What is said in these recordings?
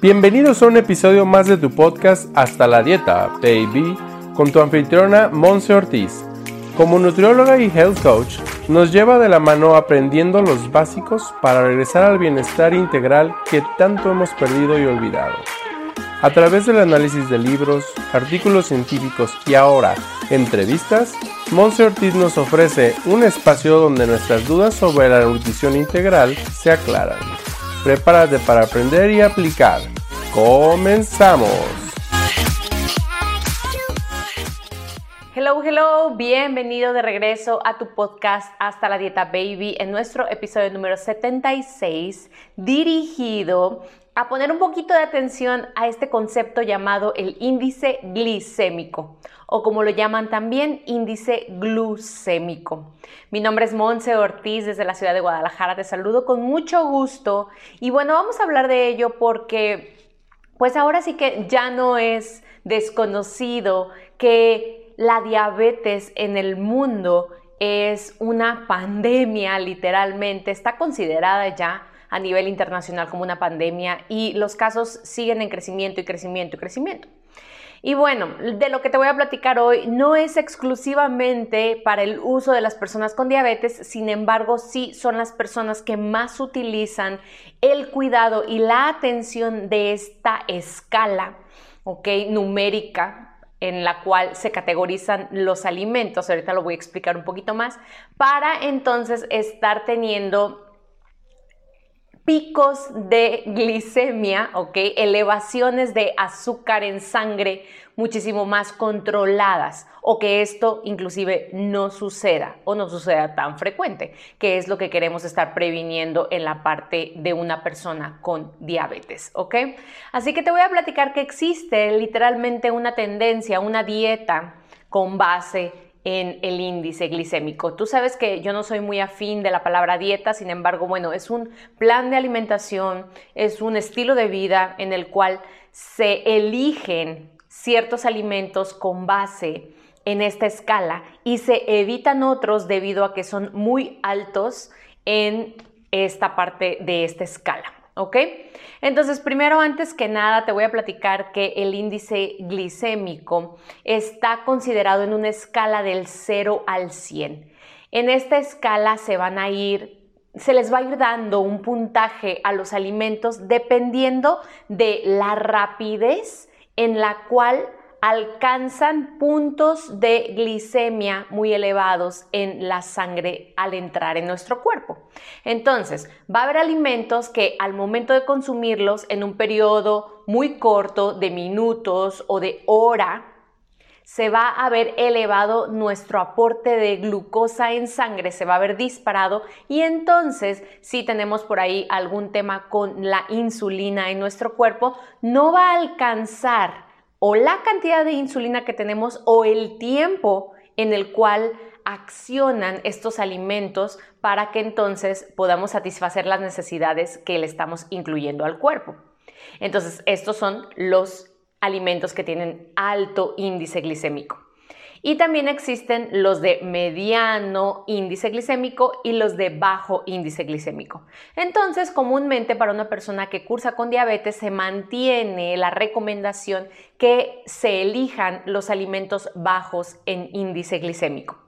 Bienvenidos a un episodio más de tu podcast Hasta la Dieta, baby, con tu anfitriona Monse Ortiz. Como nutrióloga y health coach, nos lleva de la mano aprendiendo los básicos para regresar al bienestar integral que tanto hemos perdido y olvidado. A través del análisis de libros, artículos científicos y ahora entrevistas, Monse Ortiz nos ofrece un espacio donde nuestras dudas sobre la nutrición integral se aclaran. Prepárate para aprender y aplicar. ¡Comenzamos! Hello, hello, bienvenido de regreso a tu podcast Hasta la Dieta Baby en nuestro episodio número 76 dirigido a poner un poquito de atención a este concepto llamado el índice glicémico o como lo llaman también índice glucémico. Mi nombre es Monse Ortiz desde la ciudad de Guadalajara, te saludo con mucho gusto. Y bueno, vamos a hablar de ello porque pues ahora sí que ya no es desconocido que la diabetes en el mundo es una pandemia literalmente, está considerada ya a nivel internacional como una pandemia y los casos siguen en crecimiento y crecimiento y crecimiento. Y bueno, de lo que te voy a platicar hoy no es exclusivamente para el uso de las personas con diabetes, sin embargo sí son las personas que más utilizan el cuidado y la atención de esta escala, ¿ok? Numérica en la cual se categorizan los alimentos, ahorita lo voy a explicar un poquito más, para entonces estar teniendo picos de glicemia, ¿ok? Elevaciones de azúcar en sangre muchísimo más controladas o que esto inclusive no suceda o no suceda tan frecuente, que es lo que queremos estar previniendo en la parte de una persona con diabetes, ¿ok? Así que te voy a platicar que existe literalmente una tendencia, una dieta con base en el índice glicémico. Tú sabes que yo no soy muy afín de la palabra dieta, sin embargo, bueno, es un plan de alimentación, es un estilo de vida en el cual se eligen ciertos alimentos con base en esta escala y se evitan otros debido a que son muy altos en esta parte de esta escala. ¿Ok? Entonces, primero, antes que nada, te voy a platicar que el índice glicémico está considerado en una escala del 0 al 100. En esta escala se van a ir, se les va a ir dando un puntaje a los alimentos dependiendo de la rapidez en la cual alcanzan puntos de glicemia muy elevados en la sangre al entrar en nuestro cuerpo. Entonces, va a haber alimentos que al momento de consumirlos en un periodo muy corto de minutos o de hora, se va a ver elevado nuestro aporte de glucosa en sangre, se va a ver disparado y entonces si tenemos por ahí algún tema con la insulina en nuestro cuerpo, no va a alcanzar o la cantidad de insulina que tenemos o el tiempo en el cual accionan estos alimentos para que entonces podamos satisfacer las necesidades que le estamos incluyendo al cuerpo. Entonces, estos son los alimentos que tienen alto índice glicémico. Y también existen los de mediano índice glicémico y los de bajo índice glicémico. Entonces, comúnmente para una persona que cursa con diabetes se mantiene la recomendación que se elijan los alimentos bajos en índice glicémico.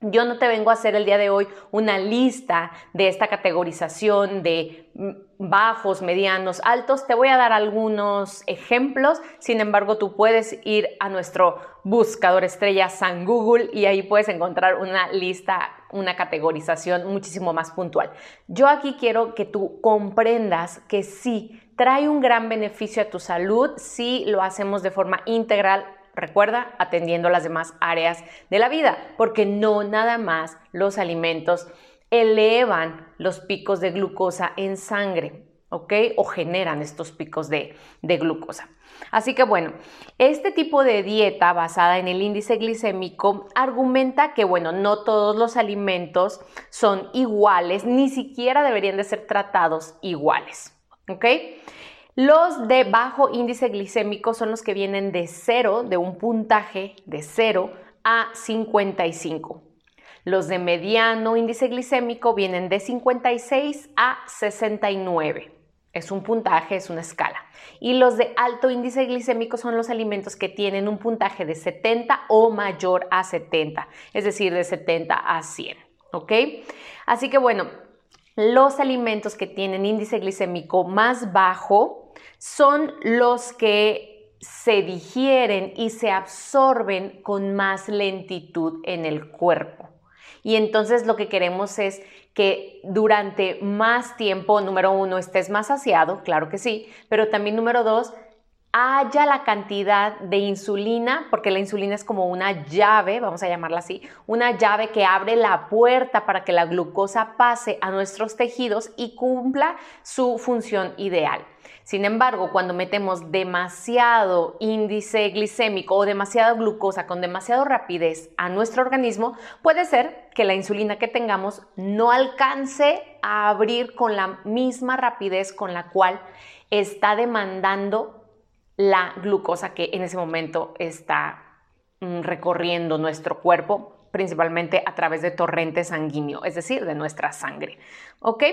Yo no te vengo a hacer el día de hoy una lista de esta categorización de mm, bajos, medianos, altos. Te voy a dar algunos ejemplos. Sin embargo, tú puedes ir a nuestro buscador estrella San Google y ahí puedes encontrar una lista, una categorización muchísimo más puntual. Yo aquí quiero que tú comprendas que sí trae un gran beneficio a tu salud si lo hacemos de forma integral Recuerda, atendiendo las demás áreas de la vida, porque no nada más los alimentos elevan los picos de glucosa en sangre, ¿ok? O generan estos picos de, glucosa. Así que bueno, este tipo de dieta basada en el índice glicémico argumenta que, bueno, no todos los alimentos son iguales, ni siquiera deberían de ser tratados iguales, ¿ok? Los de bajo índice glicémico son los que vienen de 0, de un puntaje de 0 a 55. Los de mediano índice glicémico vienen de 56 a 69. Es un puntaje, es una escala. Y los de alto índice glicémico son los alimentos que tienen un puntaje de 70 o mayor a 70, es decir, de 70 a 100. ¿Ok? Así que bueno, los alimentos que tienen índice glicémico más bajo son los que se digieren y se absorben con más lentitud en el cuerpo. Y entonces lo que queremos es que durante más tiempo, número uno, estés más saciado, claro que sí, pero también número dos, haya la cantidad de insulina, porque la insulina es como una llave, vamos a llamarla así, una llave que abre la puerta para que la glucosa pase a nuestros tejidos y cumpla su función ideal. Sin embargo, cuando metemos demasiado índice glicémico o demasiada glucosa con demasiada rapidez a nuestro organismo, puede ser que la insulina que tengamos no alcance a abrir con la misma rapidez con la cual está demandando la glucosa que en ese momento está mm, recorriendo nuestro cuerpo principalmente a través de torrente sanguíneo, es decir, de nuestra sangre. ¿Ok?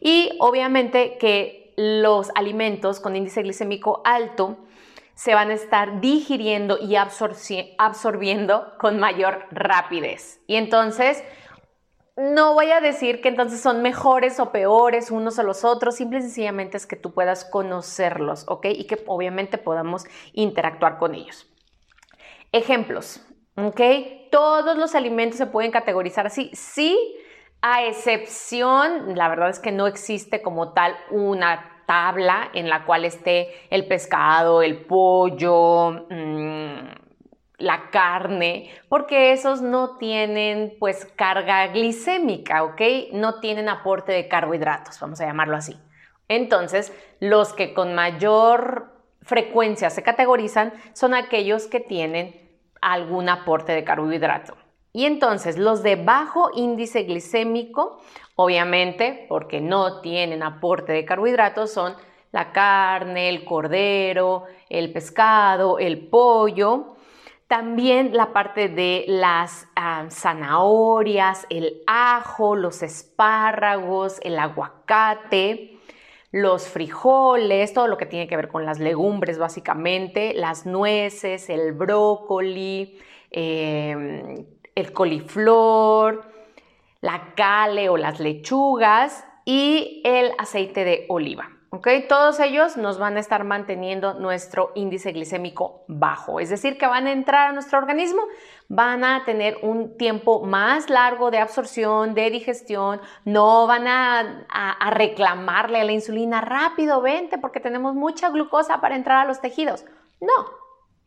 Y obviamente que los alimentos con índice glicémico alto se van a estar digiriendo y absorbiendo con mayor rapidez. Y entonces, no voy a decir que entonces son mejores o peores unos a los otros, simple y sencillamente es que tú puedas conocerlos, ¿ok? Y que obviamente podamos interactuar con ellos. Ejemplos, ¿ok? Todos los alimentos se pueden categorizar así. Sí, a excepción, la verdad es que no existe como tal una tabla en la cual esté el pescado, el pollo, mm, la carne, porque esos no tienen pues carga glicémica, ¿ok? No tienen aporte de carbohidratos, vamos a llamarlo así. Entonces, los que con mayor frecuencia se categorizan son aquellos que tienen algún aporte de carbohidrato. Y entonces los de bajo índice glicémico, obviamente porque no tienen aporte de carbohidratos, son la carne, el cordero, el pescado, el pollo. También la parte de las ah, zanahorias, el ajo, los espárragos, el aguacate, los frijoles, todo lo que tiene que ver con las legumbres básicamente, las nueces, el brócoli, eh, el coliflor, la cale o las lechugas y el aceite de oliva. Todos ellos nos van a estar manteniendo nuestro índice glicémico bajo, es decir, que van a entrar a nuestro organismo, van a tener un tiempo más largo de absorción, de digestión, no van a, a reclamarle a la insulina rápido, vente, porque tenemos mucha glucosa para entrar a los tejidos. No,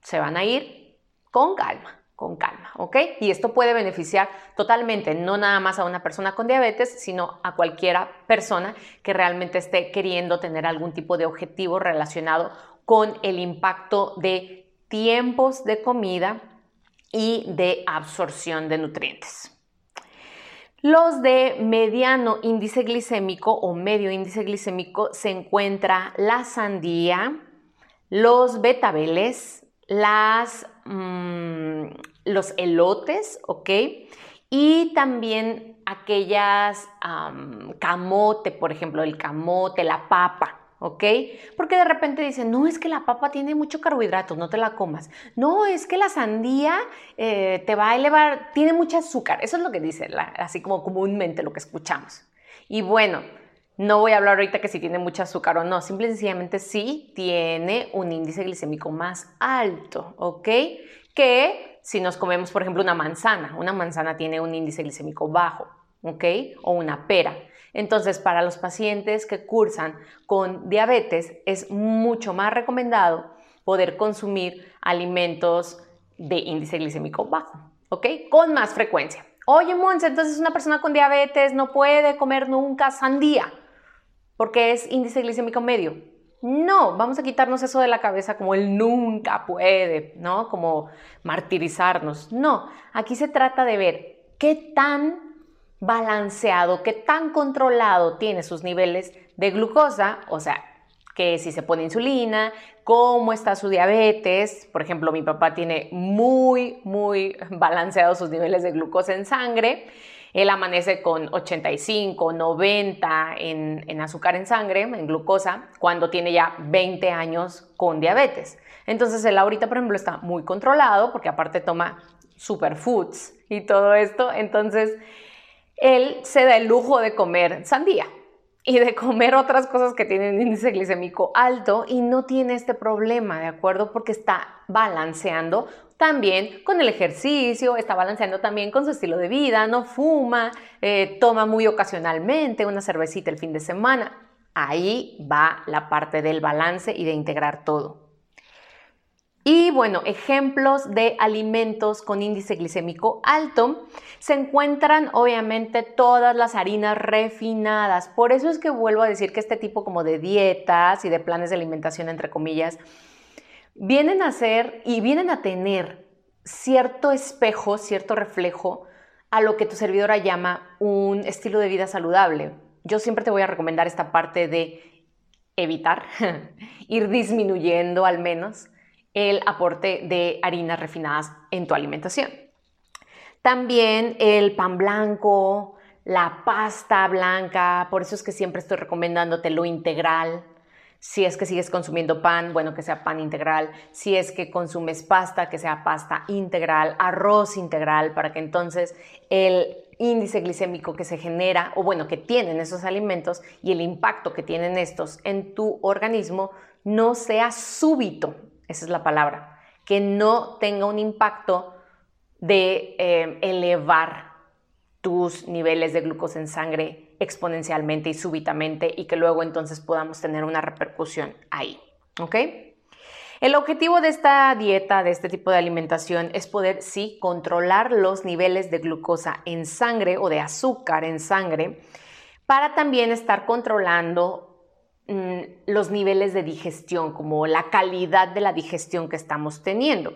se van a ir con calma con calma, ¿ok? Y esto puede beneficiar totalmente, no nada más a una persona con diabetes, sino a cualquiera persona que realmente esté queriendo tener algún tipo de objetivo relacionado con el impacto de tiempos de comida y de absorción de nutrientes. Los de mediano índice glicémico o medio índice glicémico se encuentra la sandía, los betabeles, las Mm, los elotes, ¿ok? Y también aquellas camote, por ejemplo, el camote, la papa, ¿ok? Porque de repente dicen, no, es que la papa tiene mucho carbohidrato, no te la comas. No, es que la sandía eh, te va a elevar, tiene mucho azúcar. Eso es lo que dice, así como comúnmente lo que escuchamos. Y bueno, no voy a hablar ahorita que si tiene mucho azúcar o no, simple y sencillamente sí tiene un índice glicémico más alto, ¿ok? Que si nos comemos, por ejemplo, una manzana, una manzana tiene un índice glicémico bajo, ¿ok? O una pera. Entonces, para los pacientes que cursan con diabetes, es mucho más recomendado poder consumir alimentos de índice glicémico bajo, ¿ok? Con más frecuencia. Oye, Monse, entonces una persona con diabetes no puede comer nunca sandía porque es índice glicémico medio. No, vamos a quitarnos eso de la cabeza como él nunca puede, ¿no? Como martirizarnos. No, aquí se trata de ver qué tan balanceado, qué tan controlado tiene sus niveles de glucosa, o sea, que si se pone insulina, cómo está su diabetes. Por ejemplo, mi papá tiene muy, muy balanceados sus niveles de glucosa en sangre. Él amanece con 85, 90 en, azúcar en sangre, en glucosa, cuando tiene ya 20 años con diabetes. Entonces él ahorita, por ejemplo, está muy controlado porque aparte toma superfoods y todo esto. Entonces él se da el lujo de comer sandía y de comer otras cosas que tienen índice glicémico alto y no tiene este problema, ¿de acuerdo? Porque está balanceando también con el ejercicio, está balanceando también con su estilo de vida, no fuma, eh, toma muy ocasionalmente una cervecita el fin de semana. Ahí va la parte del balance y de integrar todo. Y bueno, ejemplos de alimentos con índice glicémico alto se encuentran obviamente todas las harinas refinadas. Por eso es que vuelvo a decir que este tipo como de dietas y de planes de alimentación, entre comillas, vienen a ser y vienen a tener cierto espejo, cierto reflejo a lo que tu servidora llama un estilo de vida saludable. Yo siempre te voy a recomendar esta parte de evitar, ir disminuyendo al menos el aporte de harinas refinadas en tu alimentación. También el pan blanco, la pasta blanca, por eso es que siempre estoy recomendándote lo integral. Si es que sigues consumiendo pan, bueno, que sea pan integral. Si es que consumes pasta, que sea pasta integral, arroz integral, para que entonces el índice glicémico que se genera, o bueno, que tienen esos alimentos y el impacto que tienen estos en tu organismo no sea súbito, esa es la palabra, que no tenga un impacto de eh, elevar tus niveles de glucosa en sangre exponencialmente y súbitamente y que luego entonces podamos tener una repercusión ahí. ¿Ok? El objetivo de esta dieta, de este tipo de alimentación, es poder, sí, controlar los niveles de glucosa en sangre o de azúcar en sangre para también estar controlando Mm, los niveles de digestión, como la calidad de la digestión que estamos teniendo.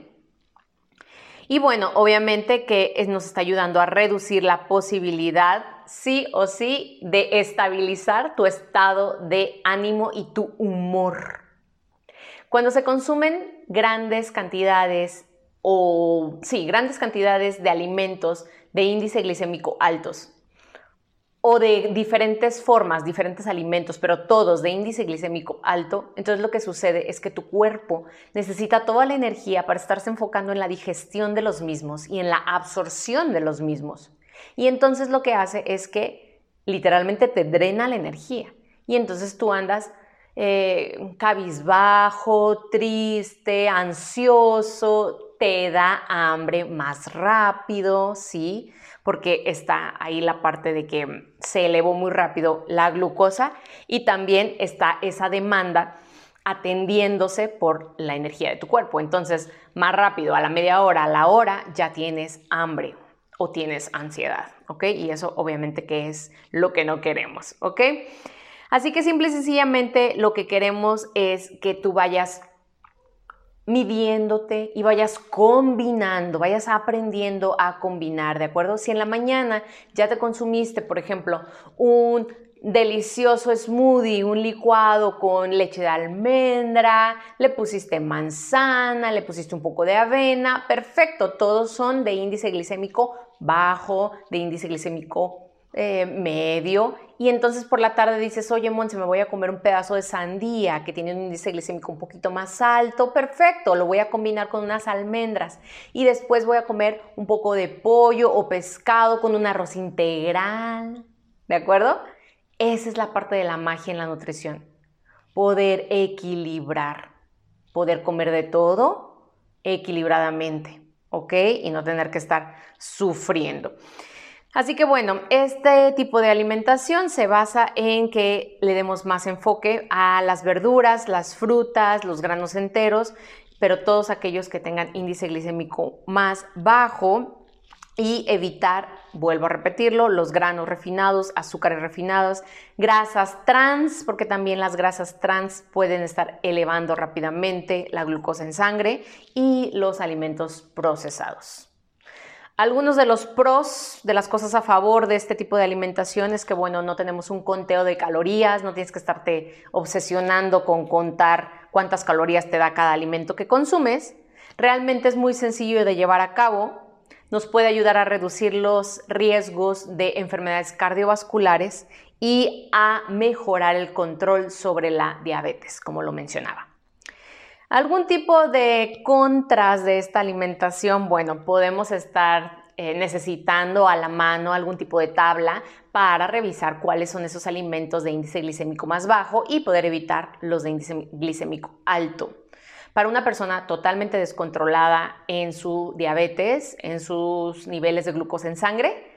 Y bueno, obviamente que nos está ayudando a reducir la posibilidad, sí o sí, de estabilizar tu estado de ánimo y tu humor. Cuando se consumen grandes cantidades o, sí, grandes cantidades de alimentos de índice glicémico altos, o de diferentes formas, diferentes alimentos, pero todos de índice glicémico alto, entonces lo que sucede es que tu cuerpo necesita toda la energía para estarse enfocando en la digestión de los mismos y en la absorción de los mismos. Y entonces lo que hace es que literalmente te drena la energía. Y entonces tú andas eh, cabizbajo, triste, ansioso, te da hambre más rápido, ¿sí? porque está ahí la parte de que se elevó muy rápido la glucosa y también está esa demanda atendiéndose por la energía de tu cuerpo. Entonces, más rápido, a la media hora, a la hora, ya tienes hambre o tienes ansiedad, ¿ok? Y eso obviamente que es lo que no queremos, ¿ok? Así que simple y sencillamente lo que queremos es que tú vayas midiéndote y vayas combinando, vayas aprendiendo a combinar, ¿de acuerdo? Si en la mañana ya te consumiste, por ejemplo, un delicioso smoothie, un licuado con leche de almendra, le pusiste manzana, le pusiste un poco de avena, perfecto, todos son de índice glicémico bajo, de índice glicémico eh, medio y entonces por la tarde dices, oye, Monse, me voy a comer un pedazo de sandía que tiene un índice glicémico un poquito más alto, perfecto, lo voy a combinar con unas almendras y después voy a comer un poco de pollo o pescado con un arroz integral, ¿de acuerdo? Esa es la parte de la magia en la nutrición, poder equilibrar, poder comer de todo equilibradamente, ¿ok? Y no tener que estar sufriendo. Así que bueno, este tipo de alimentación se basa en que le demos más enfoque a las verduras, las frutas, los granos enteros, pero todos aquellos que tengan índice glicémico más bajo y evitar, vuelvo a repetirlo, los granos refinados, azúcares refinados, grasas trans, porque también las grasas trans pueden estar elevando rápidamente la glucosa en sangre y los alimentos procesados. Algunos de los pros, de las cosas a favor de este tipo de alimentación es que, bueno, no tenemos un conteo de calorías, no tienes que estarte obsesionando con contar cuántas calorías te da cada alimento que consumes. Realmente es muy sencillo de llevar a cabo, nos puede ayudar a reducir los riesgos de enfermedades cardiovasculares y a mejorar el control sobre la diabetes, como lo mencionaba. ¿Algún tipo de contras de esta alimentación? Bueno, podemos estar eh, necesitando a la mano algún tipo de tabla para revisar cuáles son esos alimentos de índice glicémico más bajo y poder evitar los de índice glicémico alto. Para una persona totalmente descontrolada en su diabetes, en sus niveles de glucosa en sangre,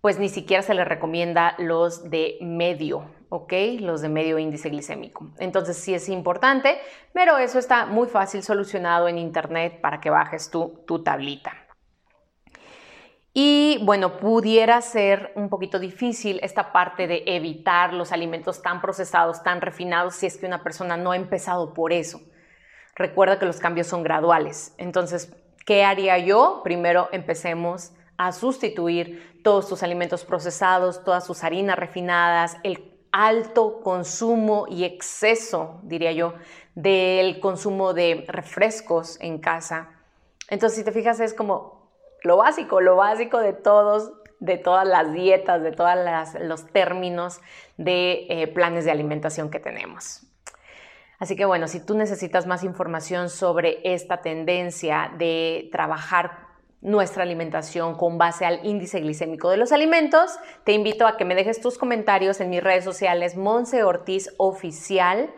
pues ni siquiera se le recomienda los de medio, ¿ok? Los de medio índice glicémico. Entonces sí es importante, pero eso está muy fácil solucionado en internet para que bajes tu, tu tablita. Y bueno, pudiera ser un poquito difícil esta parte de evitar los alimentos tan procesados, tan refinados, si es que una persona no ha empezado por eso. Recuerda que los cambios son graduales. Entonces, ¿qué haría yo? Primero empecemos a sustituir todos tus alimentos procesados, todas sus harinas refinadas, el alto consumo y exceso, diría yo, del consumo de refrescos en casa. Entonces, si te fijas, es como lo básico, lo básico de todos, de todas las dietas, de todos los términos de eh, planes de alimentación que tenemos. Así que bueno, si tú necesitas más información sobre esta tendencia de trabajar nuestra alimentación con base al índice glicémico de los alimentos, te invito a que me dejes tus comentarios en mis redes sociales Monse Ortiz Oficial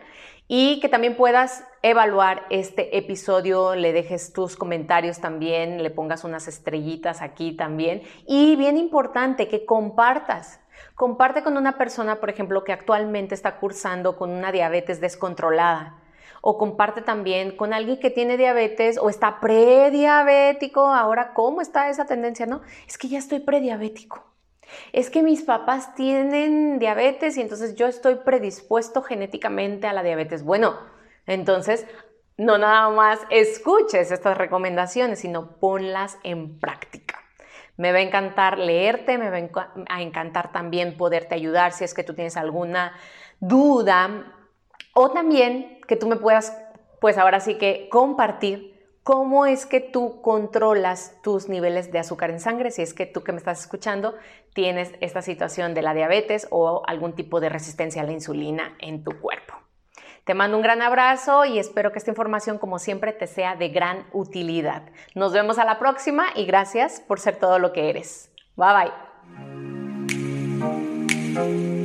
y que también puedas evaluar este episodio, le dejes tus comentarios también, le pongas unas estrellitas aquí también. Y bien importante que compartas. Comparte con una persona, por ejemplo, que actualmente está cursando con una diabetes descontrolada o comparte también con alguien que tiene diabetes o está prediabético. Ahora, ¿cómo está esa tendencia? No, es que ya estoy prediabético. Es que mis papás tienen diabetes y entonces yo estoy predispuesto genéticamente a la diabetes. Bueno, entonces no nada más escuches estas recomendaciones, sino ponlas en práctica. Me va a encantar leerte, me va a encantar también poderte ayudar si es que tú tienes alguna duda o también que tú me puedas, pues ahora sí que compartir cómo es que tú controlas tus niveles de azúcar en sangre, si es que tú que me estás escuchando tienes esta situación de la diabetes o algún tipo de resistencia a la insulina en tu cuerpo. Te mando un gran abrazo y espero que esta información, como siempre, te sea de gran utilidad. Nos vemos a la próxima y gracias por ser todo lo que eres. Bye bye.